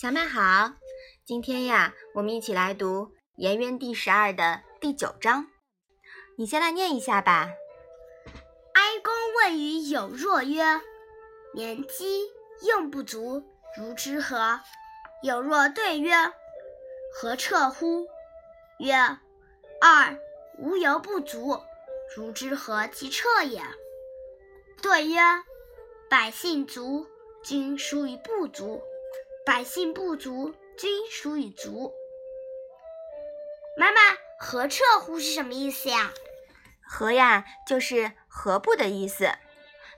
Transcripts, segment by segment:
小麦好，今天呀，我们一起来读《颜渊》第十二的第九章。你先来念一下吧。哀公问于有若曰：“年饥，用不足，如之何？”有若对曰：“何彻乎？”曰：“二，无由不足，如之何其彻也？”对曰：“百姓足，君属于不足。”百姓不足，均属与足。妈妈，何彻乎是什么意思呀？何呀，就是何不的意思。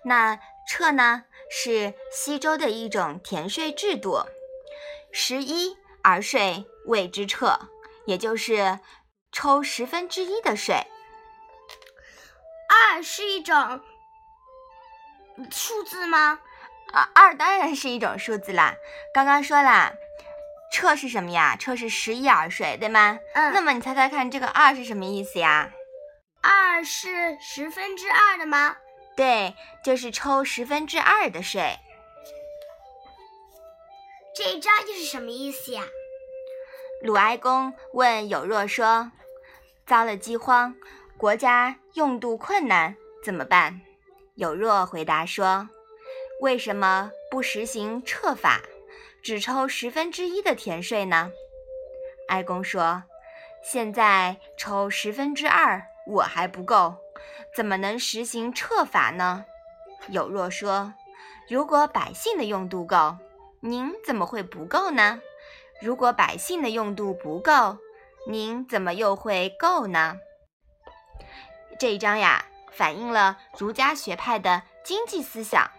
那彻呢，是西周的一种田税制度。十一而税谓之彻，也就是抽十分之一的税。二是一种数字吗？啊，二当然是一种数字啦。刚刚说了，彻是什么呀？彻是十一而税，对吗？嗯。那么你猜猜看，这个二是什么意思呀？二是十分之二的吗？对，就是抽十分之二的税。这一章又是什么意思呀？鲁哀公问有若说：“遭了饥荒，国家用度困难，怎么办？”有若回答说。为什么不实行彻法，只抽十分之一的田税呢？哀公说：“现在抽十分之二，我还不够，怎么能实行彻法呢？”有若说：“如果百姓的用度够，您怎么会不够呢？如果百姓的用度不够，您怎么又会够呢？”这一章呀，反映了儒家学派的经济思想。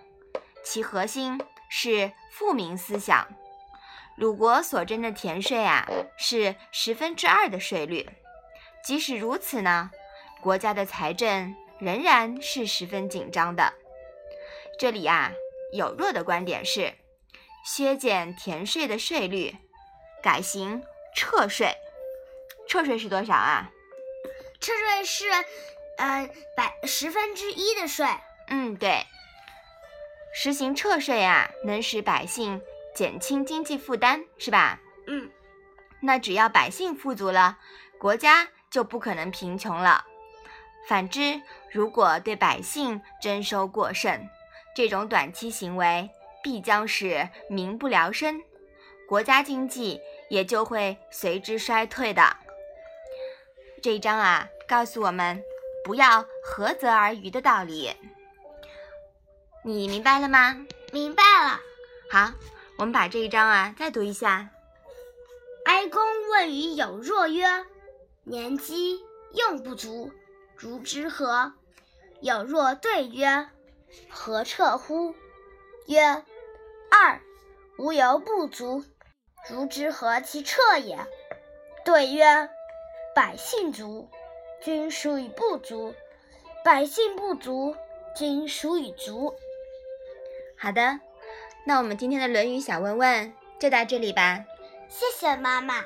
其核心是富民思想。鲁国所征的田税啊，是十分之二的税率。即使如此呢，国家的财政仍然是十分紧张的。这里啊，有若的观点是削减田税的税率，改行撤税。撤税是多少啊？撤税是，呃，百十分之一的税。嗯，对。实行撤税啊，能使百姓减轻经济负担，是吧？嗯，那只要百姓富足了，国家就不可能贫穷了。反之，如果对百姓征收过剩，这种短期行为必将使民不聊生，国家经济也就会随之衰退的。这一章啊，告诉我们不要涸泽而渔的道理。你明白了吗？明白了。好，我们把这一章啊再读一下。哀公问于有若曰：“年饥，用不足，如之何？”有若对曰：“何彻乎？”曰：“二，无由不足，如之何其彻也？”对曰：“百姓足，君属与不足；百姓不足，君属与足。”好的，那我们今天的《论语》小问问就到这里吧。谢谢妈妈。